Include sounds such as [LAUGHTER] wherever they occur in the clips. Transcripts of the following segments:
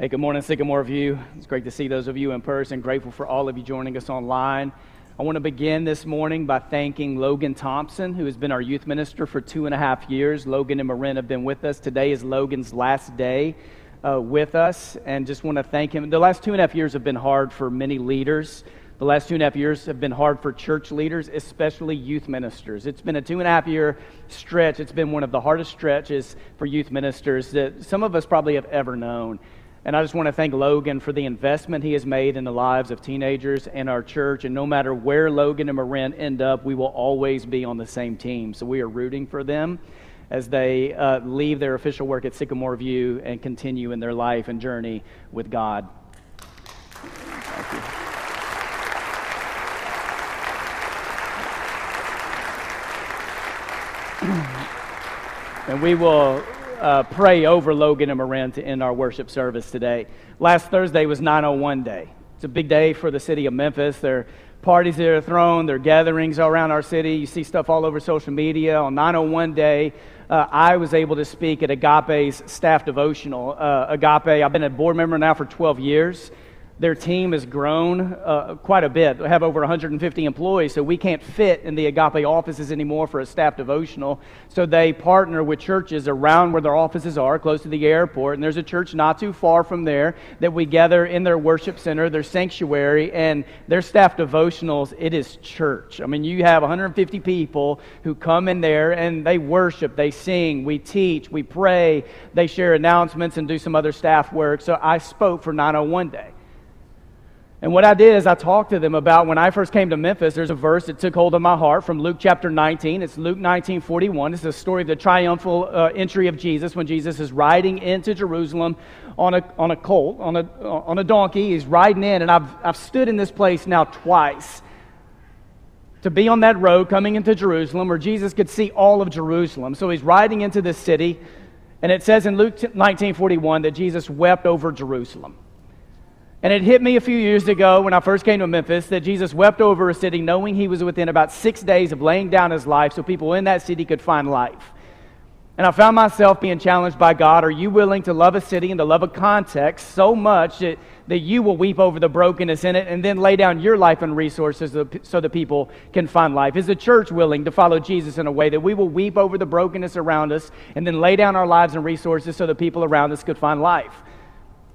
Hey, good morning, Sycamore View. It's great to see those of you in person. Grateful for all of you joining us online. I want to begin this morning by thanking Logan Thompson, who has been our youth minister for two and a half years. Logan and Marin have been with us. Today is Logan's last day uh, with us, and just want to thank him. The last two and a half years have been hard for many leaders. The last two and a half years have been hard for church leaders, especially youth ministers. It's been a two and a half year stretch. It's been one of the hardest stretches for youth ministers that some of us probably have ever known. And I just want to thank Logan for the investment he has made in the lives of teenagers and our church. And no matter where Logan and Marin end up, we will always be on the same team. So we are rooting for them as they uh, leave their official work at Sycamore View and continue in their life and journey with God. [CLEARS THROAT] And we will uh, pray over Logan and Marin to end our worship service today. Last Thursday was 901 Day. It's a big day for the city of Memphis. There are parties that are thrown, there are gatherings all around our city. You see stuff all over social media. On 901 Day, uh, I was able to speak at Agape's staff devotional. Uh, Agape, I've been a board member now for 12 years. Their team has grown uh, quite a bit. They have over 150 employees, so we can't fit in the Agape offices anymore for a staff devotional. So they partner with churches around where their offices are, close to the airport. And there's a church not too far from there that we gather in their worship center, their sanctuary, and their staff devotionals. It is church. I mean, you have 150 people who come in there and they worship, they sing, we teach, we pray, they share announcements and do some other staff work. So I spoke for 901 Day. And what I did is I talked to them about when I first came to Memphis, there's a verse that took hold of my heart from Luke chapter 19. It's Luke 19 41. It's the story of the triumphal uh, entry of Jesus when Jesus is riding into Jerusalem on a, on a colt, on a, on a donkey. He's riding in, and I've, I've stood in this place now twice to be on that road coming into Jerusalem where Jesus could see all of Jerusalem. So he's riding into this city, and it says in Luke 19 41 that Jesus wept over Jerusalem. And it hit me a few years ago when I first came to Memphis that Jesus wept over a city knowing he was within about six days of laying down his life so people in that city could find life. And I found myself being challenged by God Are you willing to love a city and to love a context so much that, that you will weep over the brokenness in it and then lay down your life and resources so that people can find life? Is the church willing to follow Jesus in a way that we will weep over the brokenness around us and then lay down our lives and resources so that people around us could find life?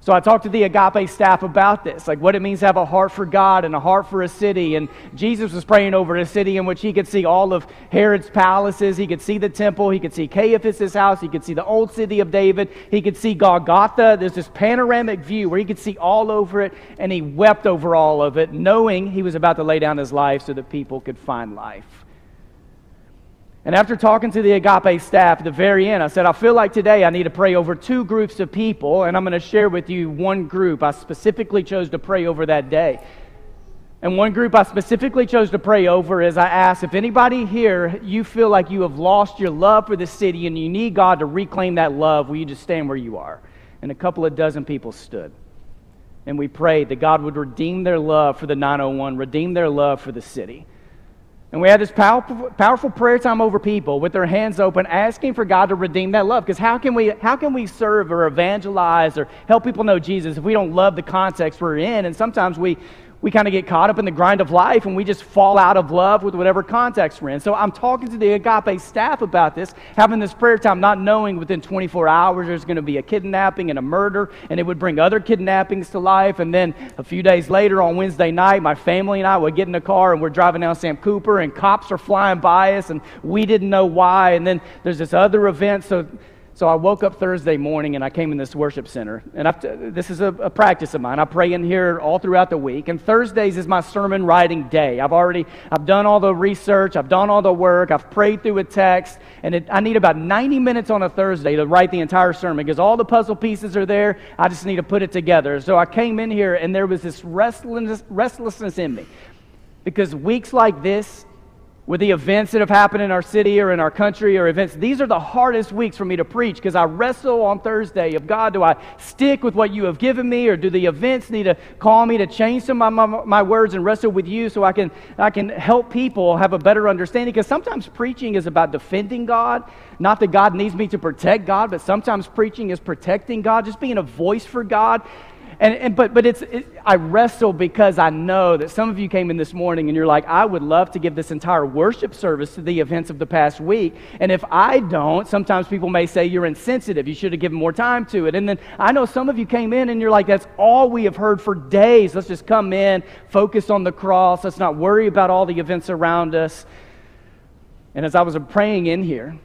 So I talked to the Agape staff about this, like what it means to have a heart for God and a heart for a city. And Jesus was praying over a city in which he could see all of Herod's palaces. He could see the temple. He could see Caiaphas' house. He could see the old city of David. He could see Golgotha. There's this panoramic view where he could see all over it. And he wept over all of it, knowing he was about to lay down his life so that people could find life. And after talking to the Agape staff at the very end, I said, I feel like today I need to pray over two groups of people, and I'm going to share with you one group I specifically chose to pray over that day. And one group I specifically chose to pray over is I asked if anybody here, you feel like you have lost your love for the city and you need God to reclaim that love, will you just stand where you are? And a couple of dozen people stood. And we prayed that God would redeem their love for the 901, redeem their love for the city. And we had this powerful, powerful prayer time over people with their hands open, asking for God to redeem that love. Because how can we how can we serve or evangelize or help people know Jesus if we don't love the context we're in? And sometimes we we kind of get caught up in the grind of life and we just fall out of love with whatever context we're in. So I'm talking to the Agape staff about this, having this prayer time, not knowing within 24 hours there's going to be a kidnapping and a murder, and it would bring other kidnappings to life. And then a few days later on Wednesday night, my family and I would get in a car and we're driving down Sam Cooper, and cops are flying by us, and we didn't know why. And then there's this other event. So so I woke up Thursday morning and I came in this worship center. And I've, this is a, a, practice of mine. I pray in here all throughout the week. And Thursdays is my sermon writing day. I've already, I've done all the research. I've done all the work. I've prayed through a text. And it, I need about 90 minutes on a Thursday to write the entire sermon because all the puzzle pieces are there. I just need to put it together. So I came in here and there was this restlessness, restlessness in me. Because weeks like this, with the events that have happened in our city or in our country or events, these are the hardest weeks for me to preach because I wrestle on Thursday of God, do I stick with what you have given me or do the events need to call me to change some of my, my, words and wrestle with you so I can, I can help people have a better understanding? Because sometimes preaching is about defending God. Not that God needs me to protect God, but sometimes preaching is protecting God, just being a voice for God. And, and but but it's it, I wrestle because I know that some of you came in this morning and you're like, I would love to give this entire worship service to the events of the past week. And if I don't, sometimes people may say you're insensitive. You should have given more time to it. And then I know some of you came in and you're like, that's all we have heard for days. Let's just come in, focus on the cross. Let's not worry about all the events around us. And as I was praying in here,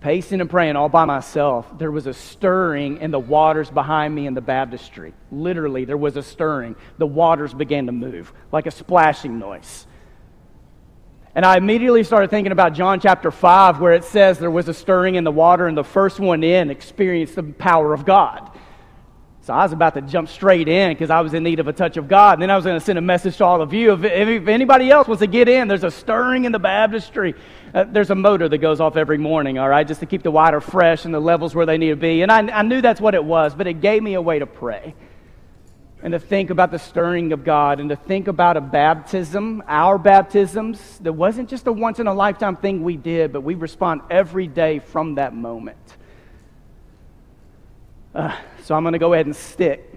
pacing and praying all by myself, there was a stirring in the waters behind me in the baptistry. Literally, there was a stirring. The waters began to move like a splashing noise. And I immediately started thinking about John chapter 5, where it says there was a stirring in the water, and the first one in experienced the power of God. So I was about to jump straight in because I was in need of a touch of God. And then I was going to send a message to all of you. If, if anybody else wants to get in, there's a stirring in the baptistry. Uh, there's a motor that goes off every morning, all right, just to keep the water fresh and the levels where they need to be. And I, I knew that's what it was, but it gave me a way to pray and to think about the stirring of God and to think about a baptism, our baptisms, that wasn't just a once in a lifetime thing we did, but we respond every day from that moment. Uh, so I'm going to go ahead and stick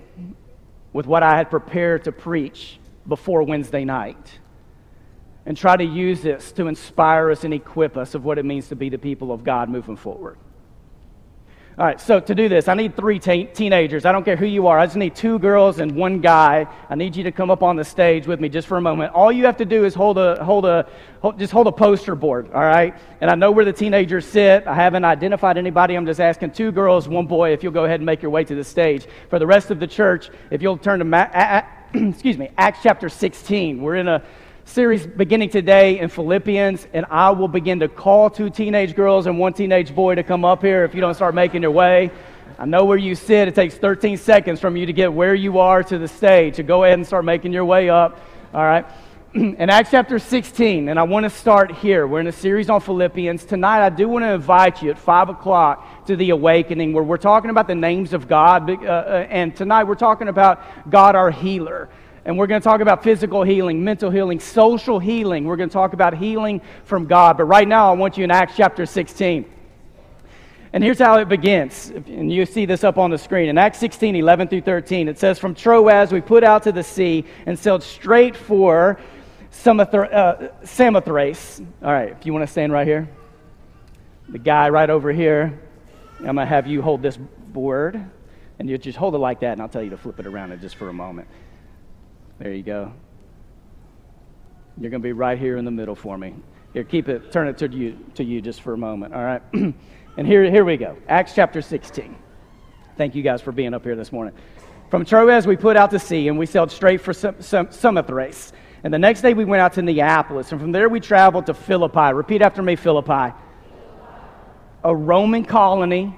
with what I had prepared to preach before Wednesday night and try to use this to inspire us and equip us of what it means to be the people of God moving forward. All right, so to do this, I need three te- teenagers. I don't care who you are. I just need two girls and one guy. I need you to come up on the stage with me just for a moment. All you have to do is hold a, hold a, hold, just hold a poster board, all right? And I know where the teenagers sit. I haven't identified anybody. I'm just asking two girls, one boy, if you'll go ahead and make your way to the stage. For the rest of the church, if you'll turn to, Ma- a- a- [CLEARS THROAT] excuse me, Acts chapter 16. We're in a series beginning today in Philippians, and I will begin to call two teenage girls and one teenage boy to come up here if you don't start making your way. I know where you sit. It takes 13 seconds from you to get where you are to the stage. So go ahead and start making your way up. All right. [CLEARS THROAT] In Acts chapter 16, and I want to start here. We're in a series on Philippians. Tonight, I do want to invite you at 5 o'clock to the awakening where we're talking about the names of God. Uh, uh, and tonight, we're talking about God, our healer. And we're going to talk about physical healing, mental healing, social healing. We're going to talk about healing from God. But right now, I want you in Acts chapter 16. And here's how it begins. And you see this up on the screen. In Acts 16, 11 through 13, it says, From Troas we put out to the sea and sailed straight for uh, Samothrace. All right, if you want to stand right here. The guy right over here, I'm going to have you hold this board. And you just hold it like that, and I'll tell you to flip it around in just for a moment. There you go. You're going to be right here in the middle for me. Here, keep it, turn it to you, to you just for a moment, all right? [CLEARS THROAT] and here, here we go. Acts chapter 16. Thank you guys for being up here this morning. From Troas, we put out to sea and we sailed straight for Samothrace. And the next day we went out to Neapolis. And from there we traveled to Philippi. Repeat after me Philippi. A Roman colony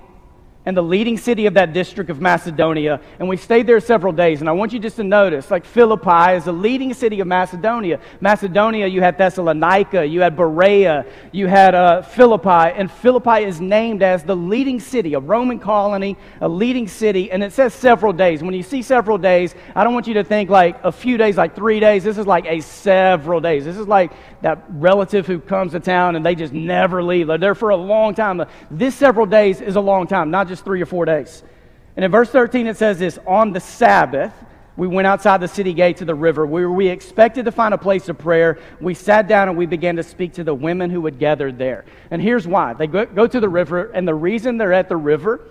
and the leading city of that district of Macedonia. And we stayed there several days. And I want you just to notice like Philippi is the leading city of Macedonia. Macedonia, you had Thessalonica, you had Berea, you had uh, Philippi. And Philippi is named as the leading city, a Roman colony, a leading city. And it says several days. When you see several days, I don't want you to think like a few days, like three days. This is like a several days. This is like that relative who comes to town and they just never leave. They're there for a long time. This several days is a long time, not just three or four days. And in verse 13, it says this On the Sabbath, we went outside the city gate to the river where we expected to find a place of prayer. We sat down and we began to speak to the women who had gathered there. And here's why they go, to the river, and the reason they're at the river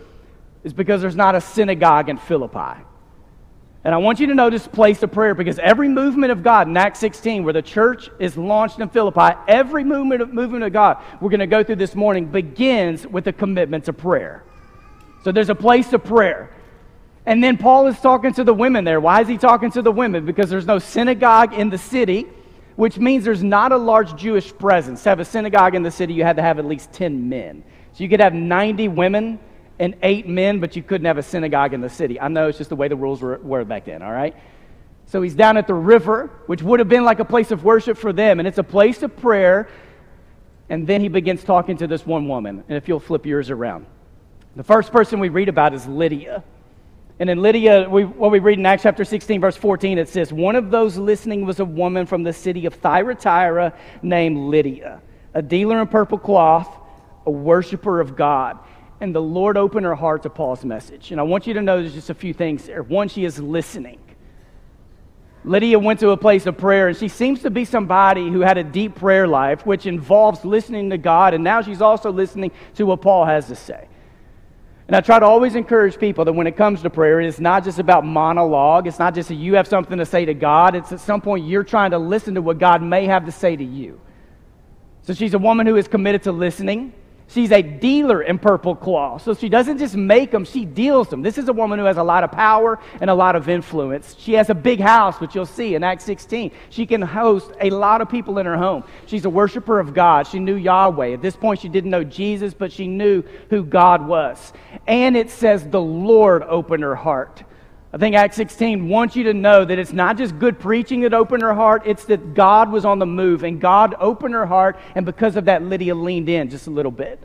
is because there's not a synagogue in Philippi. And I want you to know this place of prayer because every movement of God in Acts 16, where the church is launched in Philippi, every movement of, movement of God we're going to go through this morning begins with a commitment to prayer. So there's a place of prayer. And then Paul is talking to the women there. Why is he talking to the women? Because there's no synagogue in the city, which means there's not a large Jewish presence. To have a synagogue in the city, you had to have at least 10 men. So you could have 90 women and eight men, but you couldn't have a synagogue in the city. I know it's just the way the rules were, were back then, all right? So he's down at the river, which would have been like a place of worship for them, and it's a place of prayer. And then he begins talking to this one woman. And if you'll flip yours around, the first person we read about is Lydia. And in Lydia, we, what we read in Acts chapter 16, verse 14, it says, One of those listening was a woman from the city of Thyatira named Lydia, a dealer in purple cloth, a worshiper of God. And the Lord opened her heart to Paul's message. And I want you to know there's just a few things there. One, she is listening. Lydia went to a place of prayer, and she seems to be somebody who had a deep prayer life, which involves listening to God, and now she's also listening to what Paul has to say. And I try to always encourage people that when it comes to prayer, it's not just about monologue. It's not just that you have something to say to God. It's at some point you're trying to listen to what God may have to say to you. So she's a woman who is committed to listening. She's a dealer in purple cloth. So she doesn't just make them, she deals them. This is a woman who has a lot of power and a lot of influence. She has a big house, which you'll see in Acts 16. She can host a lot of people in her home. She's a worshiper of God. She knew Yahweh. At this point, she didn't know Jesus, but she knew who God was. And it says the Lord opened her heart. I think Acts 16 wants you to know that it's not just good preaching that opened her heart, it's that God was on the move and God opened her heart, and because of that, Lydia leaned in just a little bit.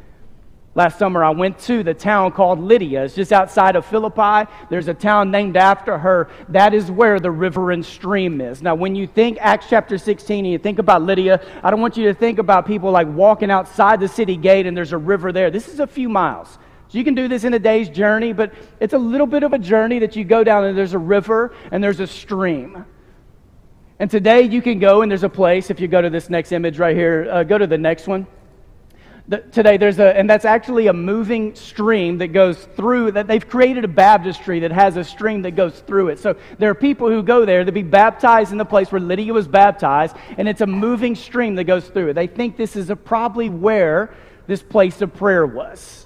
Last summer, I went to the town called Lydia. It's just outside of Philippi. There's a town named after her. That is where the river and stream is. Now, when you think Acts chapter 16 and you think about Lydia, I don't want you to think about people like walking outside the city gate and there's a river there. This is a few miles. So you can do this in a day's journey, but it's a little bit of a journey that you go down and there's a river and there's a stream. And today you can go and there's a place, if you go to this next image right here, uh, go to the next one. The, today there's a, and that's actually a moving stream that goes through, that they've created a baptistry that has a stream that goes through it. So there are people who go there to be baptized in the place where Lydia was baptized, and it's a moving stream that goes through it. They think this is a, probably where this place of prayer was.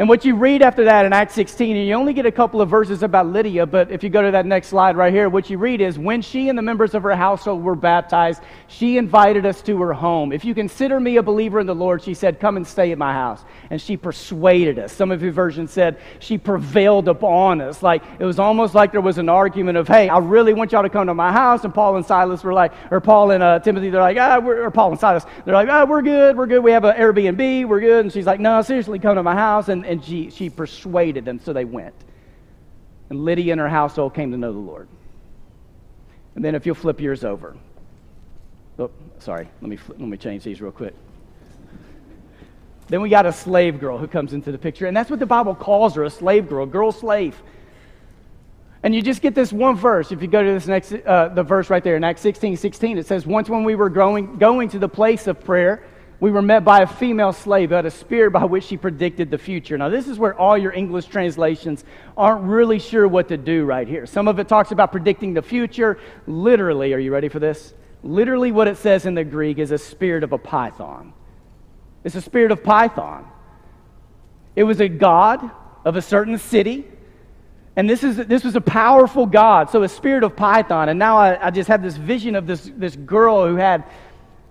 And what you read after that in Acts 16, and you only get a couple of verses about Lydia, but if you go to that next slide right here, what you read is when she and the members of her household were baptized, she invited us to her home. If you consider me a believer in the Lord, she said, Come and stay at my house. And she persuaded us. Some of your versions said she prevailed upon us. Like it was almost like there was an argument of, Hey, I really want y'all to come to my house. And Paul and Silas were like, or Paul and uh, Timothy, they're like, ah, or Paul and Silas, they're like, ah, we're good, we're good. We have an Airbnb, we're good. And she's like, No, seriously, come to my house. And and she, she persuaded them, so they went. And Lydia and her household came to know the Lord. And then if you'll flip yours over. Oh, sorry, let me, flip, let me change these real quick. Then we got a slave girl who comes into the picture, and that's what the Bible calls her a slave girl, girl slave. And you just get this one verse. If you go to this next, uh, the verse right there in Acts 16 16, it says, Once when we were growing, going to the place of prayer, we were met by a female slave who had a spirit by which she predicted the future. Now, this is where all your English translations aren't really sure what to do right here. Some of it talks about predicting the future. Literally, are you ready for this? Literally, what it says in the Greek is a spirit of a python. It's a spirit of python. It was a god of a certain city. And this, is, this was a powerful God, so a spirit of Python. And now I, I just have this vision of this, this girl who had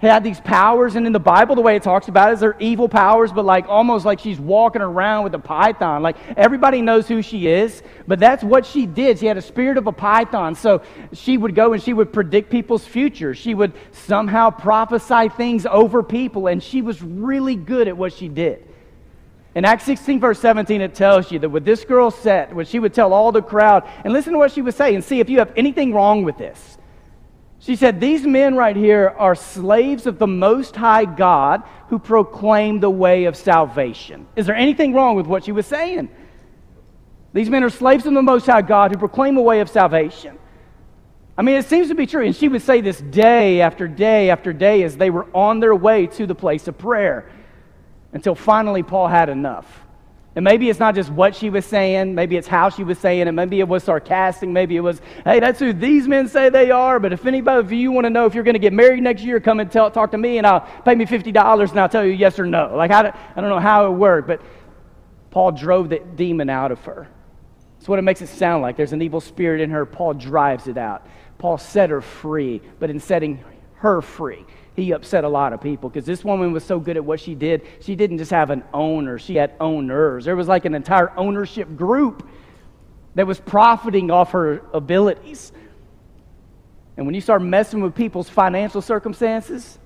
had these powers, and in the Bible, the way it talks about it is they're evil powers, but like almost like she's walking around with a python. Like everybody knows who she is, but that's what she did. She had a spirit of a python. So she would go and she would predict people's future. She would somehow prophesy things over people, and she was really good at what she did. In Acts 16, verse 17, it tells you that with this girl set, when she would tell all the crowd, and listen to what she would say, and see if you have anything wrong with this. She said, These men right here are slaves of the Most High God who proclaim the way of salvation. Is there anything wrong with what she was saying? These men are slaves of the Most High God who proclaim a way of salvation. I mean, it seems to be true. And she would say this day after day after day as they were on their way to the place of prayer until finally Paul had enough. And maybe it's not just what she was saying, maybe it's how she was saying it, maybe it was sarcastic, maybe it was, hey, that's who these men say they are, but if anybody of you want to know if you're going to get married next year, come and tell, talk to me and I'll pay me $50 and I'll tell you yes or no. Like, I, don't, I don't know how it worked, but Paul drove the demon out of her. That's what it makes it sound like. There's an evil spirit in her. Paul drives it out. Paul set her free, but in setting her free, he upset a lot of people because this woman was so good at what she did. She didn't just have an owner, she had owners. There was like an entire ownership group that was profiting off her abilities. And when you start messing with people's financial circumstances,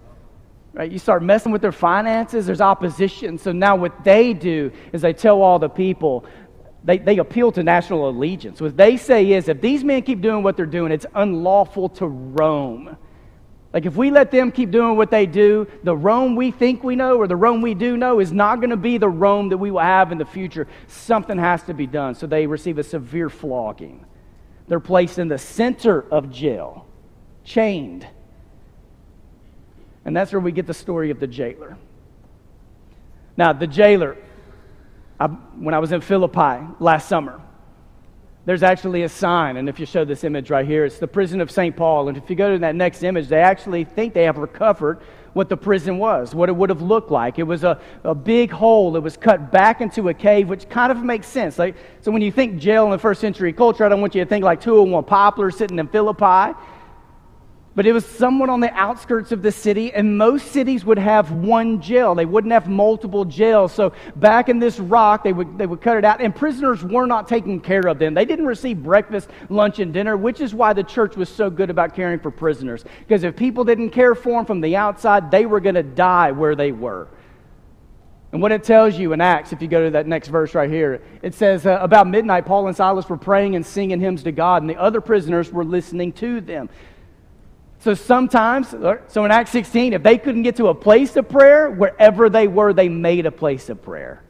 right, you start messing with their finances, there's opposition. So now what they do is they tell all the people, they, they appeal to national allegiance. What they say is if these men keep doing what they're doing, it's unlawful to Rome. Like if we let them keep doing what they do, the Rome we think we know or the Rome we do know is not going to be the Rome that we will have in the future. Something has to be done. So they receive a severe flogging. They're placed in the center of jail, chained. And that's where we get the story of the jailer. Now, the jailer, I, when I was in Philippi last summer, there's actually a sign. And if you show this image right here, it's the prison of St. Paul. And if you go to that next image, they actually think they have recovered what the prison was, what it would have looked like. It was a, a big hole. It was cut back into a cave, which kind of makes sense. Like, so when you think jail in the first century culture, I don't want you to think like 201 Poplar sitting in Philippi. But it was somewhat on the outskirts of the city, and most cities would have one jail. They wouldn't have multiple jails. So back in this rock, they would, they would cut it out, and prisoners were not taken care of then. They didn't receive breakfast, lunch, and dinner, which is why the church was so good about caring for prisoners. Because if people didn't care for them from the outside, they were going to die where they were. And what it tells you in Acts, if you go to that next verse right here, it says, uh, About midnight, Paul and Silas were praying and singing hymns to God, and the other prisoners were listening to them. So sometimes, so in Acts 16, if they couldn't get to a place of prayer, wherever they were, they made a place of prayer.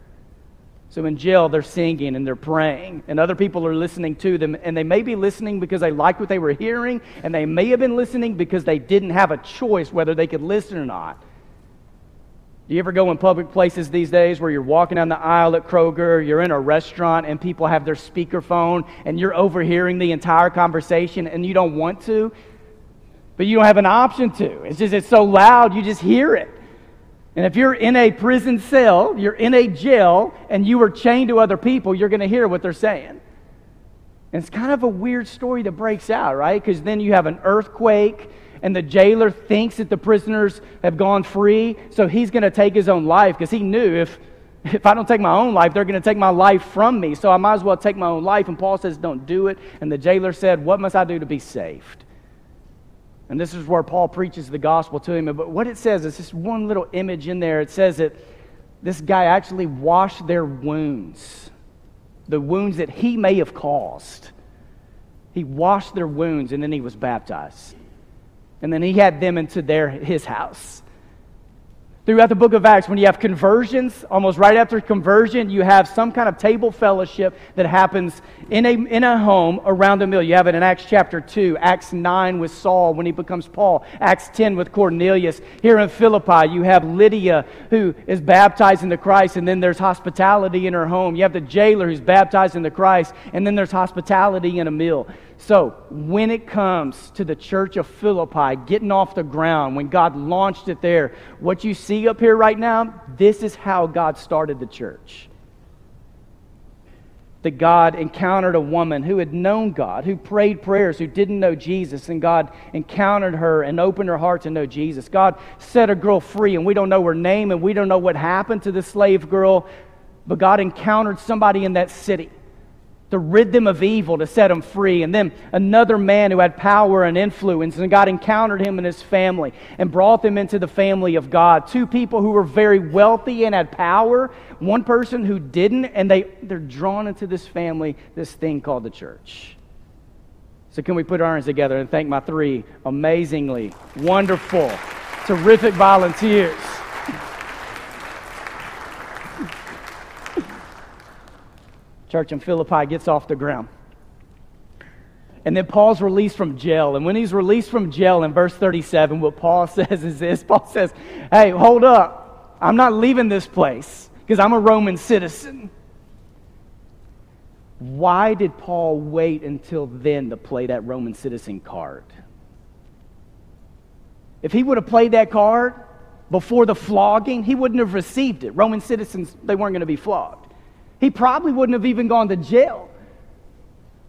So in jail, they're singing and they're praying, and other people are listening to them, and they may be listening because they liked what they were hearing, and they may have been listening because they didn't have a choice whether they could listen or not. Do you ever go in public places these days where you're walking down the aisle at Kroger, you're in a restaurant, and people have their speakerphone, and you're overhearing the entire conversation, and you don't want to? But you don't have an option to. It's just, it's so loud, you just hear it. And if you're in a prison cell, you're in a jail, and you are chained to other people, you're going to hear what they're saying. And it's kind of a weird story that breaks out, right? Because then you have an earthquake, and the jailer thinks that the prisoners have gone free, so he's going to take his own life because he knew if, if I don't take my own life, they're going to take my life from me. So I might as well take my own life. And Paul says, Don't do it. And the jailer said, What must I do to be saved? And this is where Paul preaches the gospel to him. But what it says is this one little image in there. It says that this guy actually washed their wounds, the wounds that he may have caused. He washed their wounds and then he was baptized. And then he had them into their, his house throughout the book of Acts, when you have conversions, almost right after conversion, you have some kind of table fellowship that happens in a, in a home around a meal. You have it in Acts chapter 2, Acts 9 with Saul when he becomes Paul, Acts 10 with Cornelius. Here in Philippi, you have Lydia who is baptized into Christ, and then there's hospitality in her home. You have the jailer who's baptized into Christ, and then there's hospitality in a meal. So, when it comes to the church of Philippi getting off the ground, when God launched it there, what you see up here right now, this is how God started the church. That God encountered a woman who had known God, who prayed prayers, who didn't know Jesus, and God encountered her and opened her heart to know Jesus. God set a girl free, and we don't know her name, and we don't know what happened to the slave girl, but God encountered somebody in that city to rid them of evil, to set them free. And then another man who had power and influence, and God encountered him and his family and brought them into the family of God. Two people who were very wealthy and had power, one person who didn't, and they, they're drawn into this family, this thing called the church. So, can we put our hands together and thank my three amazingly wonderful, terrific volunteers? Church in Philippi gets off the ground. And then Paul's released from jail. And when he's released from jail in verse 37, what Paul [LAUGHS] says is this Paul says, Hey, hold up. I'm not leaving this place because I'm a Roman citizen. Why did Paul wait until then to play that Roman citizen card? If he would have played that card before the flogging, he wouldn't have received it. Roman citizens, they weren't going to be flogged he probably wouldn't have even gone to jail.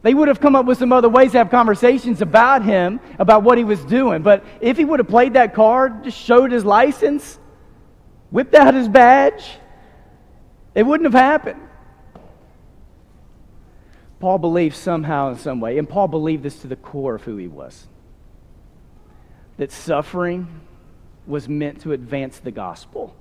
They would have come up with some other ways to have conversations about him, about what he was doing. But if he would have played that card, just showed his license, whipped out his badge, it wouldn't have happened. Paul believed somehow in some way, and Paul believed this to the core of who he was. that suffering was meant to advance the gospel.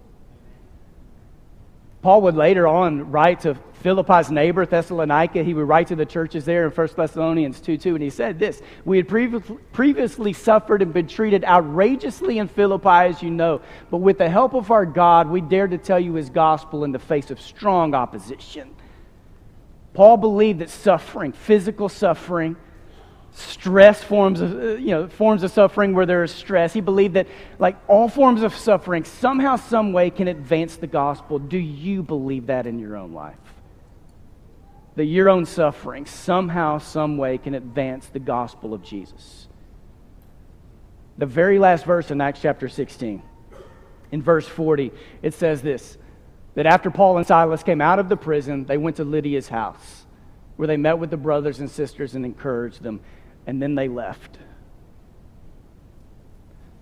Paul would later on write to Philippi's neighbor, Thessalonica. He would write to the churches there in 1 Thessalonians 2 2, and he said this We had previously suffered and been treated outrageously in Philippi, as you know, but with the help of our God, we dared to tell you his gospel in the face of strong opposition. Paul believed that suffering, physical suffering, stress forms of uh, you know forms of suffering where there is stress. He believed that like all forms of suffering somehow some way can advance the gospel. Do you believe that in your own life? That your own suffering somehow some way can advance the gospel of jesus? The very last verse in acts chapter 16 in verse 40 it says this that after paul and silas came out of the prison they went to lydia's house where they met with the brothers and sisters and encouraged them and then they left.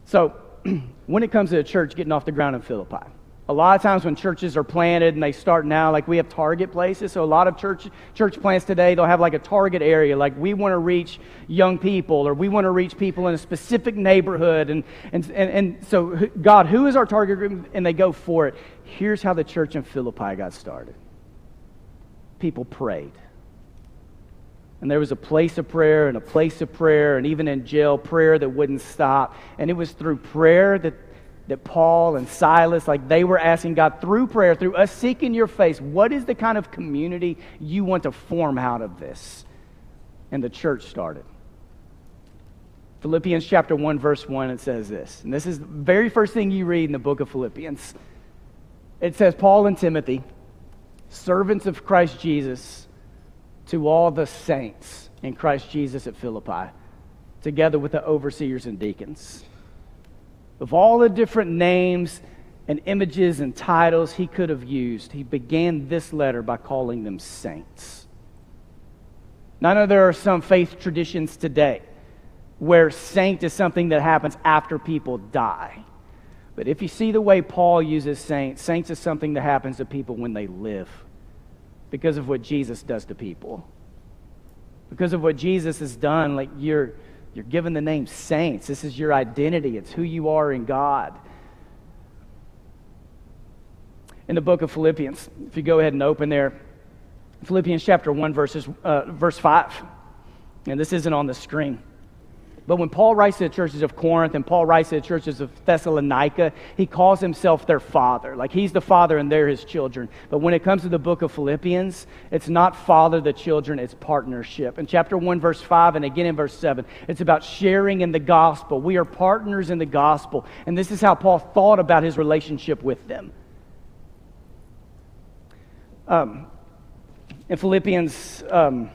So, [CLEARS THROAT] when it comes to a church getting off the ground in Philippi, a lot of times when churches are planted and they start now, like we have target places. So a lot of church church plants today, they'll have like a target area, like we want to reach young people or we want to reach people in a specific neighborhood. And, and, and, and so, God, who is our target group? And they go for it. Here's how the church in Philippi got started people prayed. And there was a place of prayer and a place of prayer, and even in jail, prayer that wouldn't stop. And it was through prayer that, that Paul and Silas, like they were asking God through prayer, through us seeking your face, what is the kind of community you want to form out of this? And the church started. Philippians chapter 1, verse 1, it says this. And this is the very first thing you read in the book of Philippians. It says, Paul and Timothy, servants of Christ Jesus to all the saints in Christ Jesus at Philippi, together with the overseers and deacons. Of all the different names and images and titles he could have used, he began this letter by calling them saints. Now, I know there are some faith traditions today where saint is something that happens after people die. But if you see the way Paul uses saints, saints is something that happens to people when they live because of what Jesus does to people. Because of what Jesus has done, like you're you're given the name saints. This is your identity. It's who you are in God. In the book of Philippians, if you go ahead and open there, Philippians chapter 1, verses, uh, verse 5. And this isn't on the screen. But when Paul writes to the churches of Corinth and Paul writes to the churches of Thessalonica, he calls himself their father. Like he's the father and they're his children. But when it comes to the book of Philippians, it's not father the children, it's partnership. In chapter 1, verse 5, and again in verse 7, it's about sharing in the gospel. We are partners in the gospel. And this is how Paul thought about his relationship with them. Um, in Philippians. Um,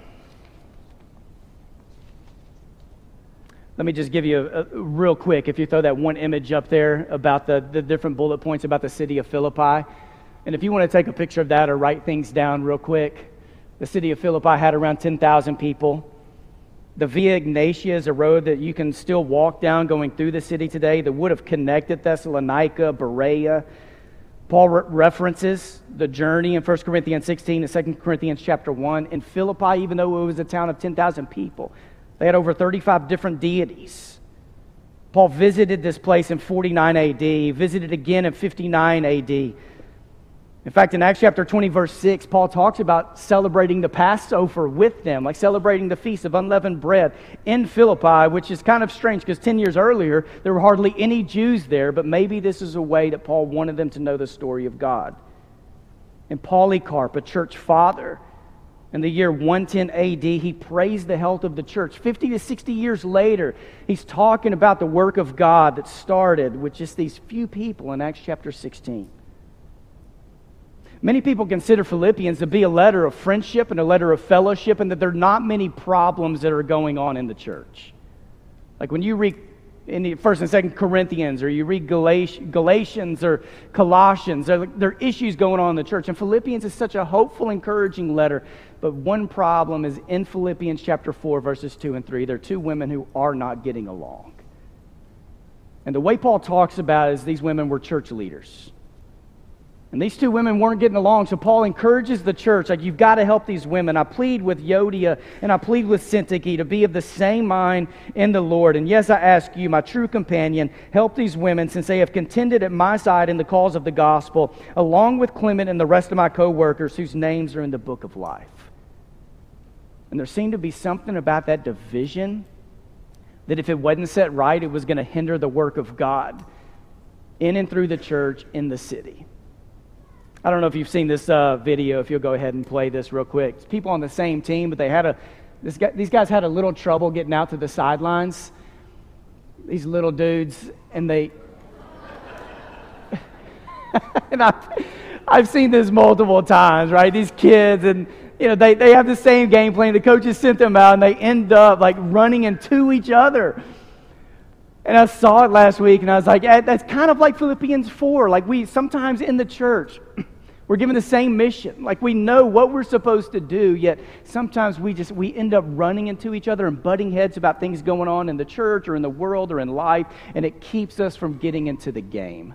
Let me just give you a, a, real quick, if you throw that one image up there about the, the different bullet points about the city of Philippi. And if you want to take a picture of that or write things down real quick, the city of Philippi had around 10,000 people. The Via Egnatia is a road that you can still walk down going through the city today that would have connected Thessalonica, Berea. Paul re- references the journey in 1 Corinthians 16 and 2 Corinthians chapter 1. In Philippi, even though it was a town of 10,000 people, they had over 35 different deities. Paul visited this place in 49 AD, visited again in 59 AD. In fact, in Acts chapter 20, verse 6, Paul talks about celebrating the Passover with them, like celebrating the Feast of Unleavened Bread in Philippi, which is kind of strange because 10 years earlier, there were hardly any Jews there, but maybe this is a way that Paul wanted them to know the story of God. And Polycarp, a church father, in the year 110 AD, he praised the health of the church. 50 to 60 years later, he's talking about the work of God that started with just these few people in Acts chapter 16. Many people consider Philippians to be a letter of friendship and a letter of fellowship, and that there are not many problems that are going on in the church. Like when you read in the first and second corinthians or you read galatians or colossians there, there are issues going on in the church. And philippians is such a hopeful encouraging letter. But one problem is in philippians chapter 4 verses 2 and 3 there are two women who are not getting along. And the way paul talks about is these women were church leaders And these two women weren't getting along, so Paul encourages the church, like, you've got to help these women. I plead with Euodia and I plead with Syntyche to be of the same mind in the Lord. And yes, I ask you, my true companion, help these women since they have contended at my side in the cause of the gospel, along with Clement and the rest of my co workers whose names are in the book of life. And there seemed to be something about that division that if it wasn't set right, it was going to hinder the work of God in and through the church in the city. I don't know if you've seen this uh, video. If you'll go ahead and play this real quick. It's people on the same team, but they had a guy, these guys had a little trouble getting out to the sidelines. These little dudes, and they [LAUGHS] and I've, I've seen this multiple times, right? These kids and you know, they, they have the same game plan. The coaches sent them out and they end up like running into each other. And I saw it last week and I was like, that's kind of like Philippians 4. Like we sometimes in the church, [CLEARS THROAT] we're given the same mission. Like we know what we're supposed to do, yet sometimes we just we end up running into each other and butting heads about things going on in the church or in the world or in life, and it keeps us from getting into the game.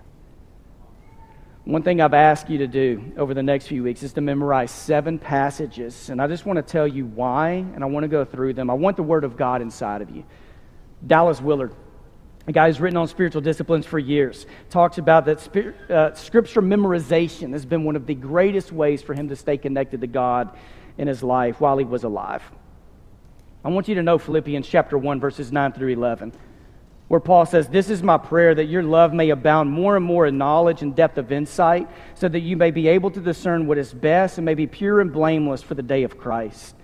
One thing I've asked you to do over the next few weeks is to memorize seven passages. And I just want to tell you why, and I want to go through them. I want the Word of God inside of you. Dallas Willard, a guy who's written on spiritual disciplines for years, talks about that uh, scripture memorization has been one of the greatest ways for him to stay connected to God in his life while he was alive. I want you to know Philippians chapter 1, verses 9 through 11 where Paul says, This is my prayer that your love may abound more and more in knowledge and depth of insight, so that you may be able to discern what is best and may be pure and blameless for the day of Christ.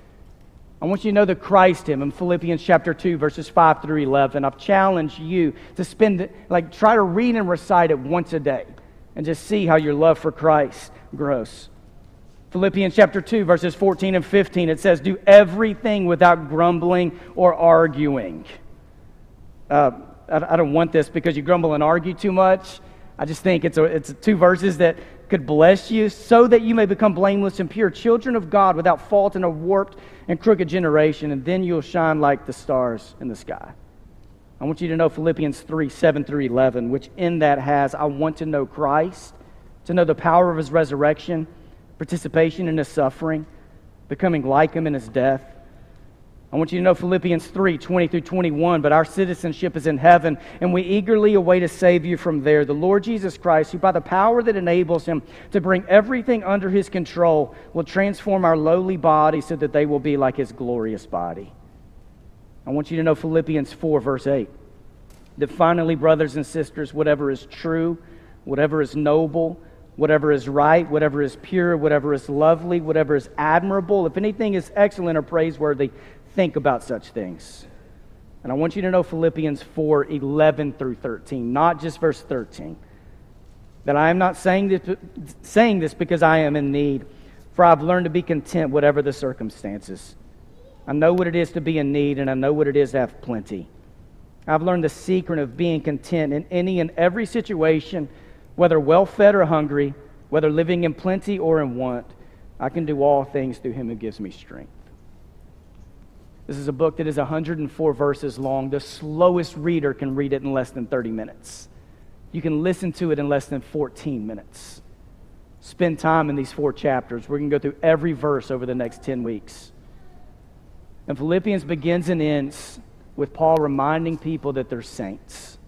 I want you to know the Christ hymn in Philippians chapter 2, verses 5 through 11. I've challenged you to spend, like, try to read and recite it once a day and just see how your love for Christ grows. Philippians chapter 2, verses 14 and 15, it says, Do everything without grumbling or arguing. Uh, I don't want this because you grumble and argue too much. I just think it's, a, it's two verses that could bless you so that you may become blameless and pure, children of God without fault in a warped and crooked generation, and then you'll shine like the stars in the sky. I want you to know Philippians 3 7 through 11, which in that has, I want to know Christ, to know the power of his resurrection, participation in his suffering, becoming like him in his death I want you to know Philippians 3 20 through 21. But our citizenship is in heaven, and we eagerly await a Savior from there, the Lord Jesus Christ, who by the power that enables him to bring everything under his control will transform our lowly body so that they will be like his glorious body. I want you to know Philippians 4, verse 8. That finally, brothers and sisters, whatever is true, whatever is noble, whatever is right, whatever is pure, whatever is lovely, whatever is admirable, if anything is excellent or praiseworthy, think about such things. And I want you to know Philippians 4 11 through 13, not just verse 13. That I am not saying this, saying this because I am in need, for I've learned to be content, whatever the circumstances. I know what it is to be in need, and I know what it is to have plenty. I've learned the secret of being content in any and every situation, whether well fed or hungry, whether living in plenty or in want. I can do all things through him who gives me strength. This is a book that is 104 verses long. The slowest reader can read it in less than 30 minutes. You can listen to it in less than 14 minutes. Spend time in these four chapters. We're going to go through every verse over the next 10 weeks. And Philippians begins and ends with Paul reminding people that they're saints.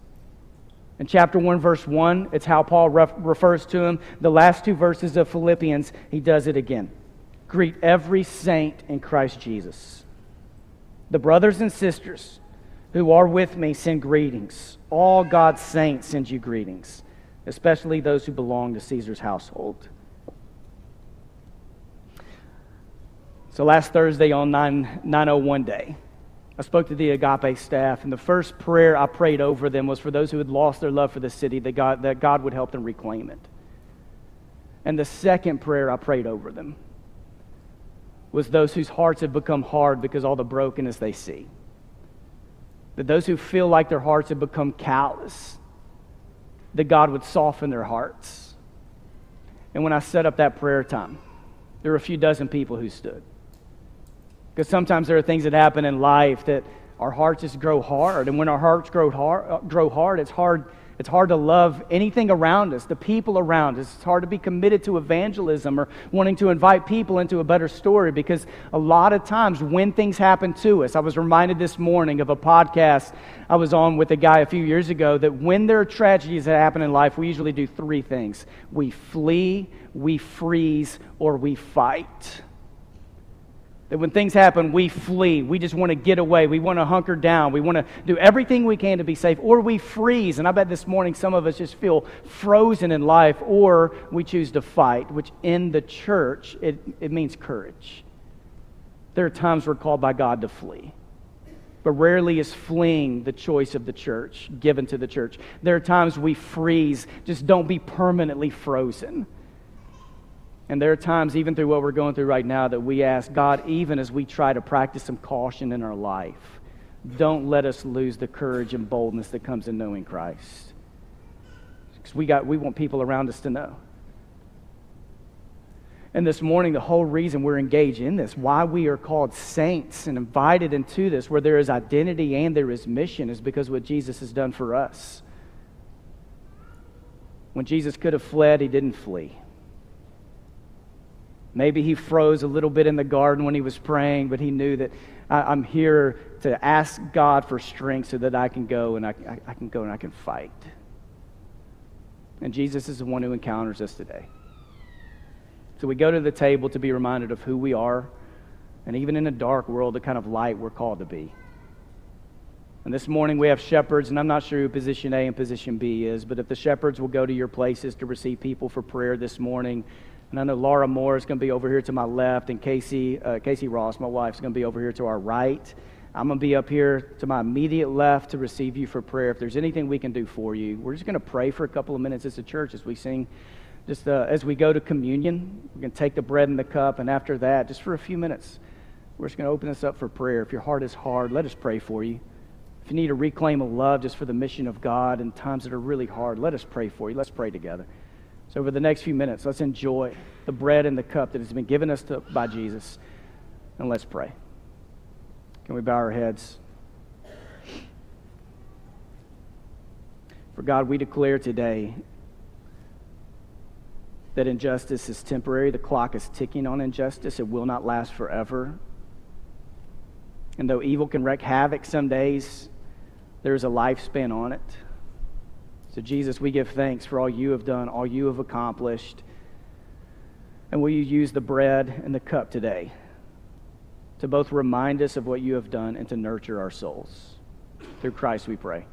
In chapter 1, verse 1, it's how Paul ref- refers to them. The last two verses of Philippians, he does it again. Greet every saint in Christ Jesus. The brothers and sisters who are with me send greetings. All God's saints send you greetings, especially those who belong to Caesar's household. So last Thursday on 9, 901 day, I spoke to the Agape staff, and the first prayer I prayed over them was for those who had lost their love for the city, that God, that God would help them reclaim it. And the second prayer I prayed over them was those whose hearts have become hard because all the brokenness they see. That those who feel like their hearts have become callous, that God would soften their hearts. And when I set up that prayer time, there were a few dozen people who stood. Because sometimes there are things that happen in life that our hearts just grow hard. And when our hearts grow hard, grow hard it's hard It's hard to love anything around us, the people around us. It's hard to be committed to evangelism or wanting to invite people into a better story because a lot of times when things happen to us, I was reminded this morning of a podcast I was on with a guy a few years ago that when there are tragedies that happen in life, we usually do three things we flee, we freeze, or we fight. That when things happen, we flee. We just want to get away. We want to hunker down. We want to do everything we can to be safe. Or we freeze. And I bet this morning some of us just feel frozen in life. Or we choose to fight, which in the church, it, it means courage. There are times we're called by God to flee. But rarely is fleeing the choice of the church given to the church. There are times we freeze. Just don't be permanently frozen. And there are times, even through what we're going through right now, that we ask God, even as we try to practice some caution in our life, don't let us lose the courage and boldness that comes in knowing Christ. Because we, got, we want people around us to know. And this morning, the whole reason we're engaged in this, why we are called saints and invited into this, where there is identity and there is mission, is because what Jesus has done for us. When Jesus could have fled, he didn't flee. Maybe he froze a little bit in the garden when he was praying, but he knew that I, am here to ask God for strength so that I can go and I, I, I can go and I can fight. And Jesus is the one who encounters us today. So we go to the table to be reminded of who we are, and even in a dark world, the kind of light we're called to be. And this morning we have shepherds, and I'm not sure who position A and position B is, but if the shepherds will go to your places to receive people for prayer this morning, and I know Laura Moore is going to be over here to my left, and Casey, uh, Casey Ross, my wife, is going to be over here to our right. I'm going to be up here to my immediate left to receive you for prayer. If there's anything we can do for you, we're just going to pray for a couple of minutes as a church as we sing. Just uh, as we go to communion, we're going to take the bread and the cup, and after that, just for a few minutes, we're just going to open this up for prayer. If your heart is hard, let us pray for you. If you need a reclaim of love just for the mission of God in times that are really hard, let us pray for you. Let's pray together. So, over the next few minutes, let's enjoy the bread and the cup that has been given us to, by Jesus. And let's pray. Can we bow our heads? For God, we declare today that injustice is temporary. The clock is ticking on injustice, it will not last forever. And though evil can wreak havoc some days, there's a lifespan on it. So, Jesus, we give thanks for all you have done, all you have accomplished. And will you use the bread and the cup today to both remind us of what you have done and to nurture our souls? Through Christ we pray.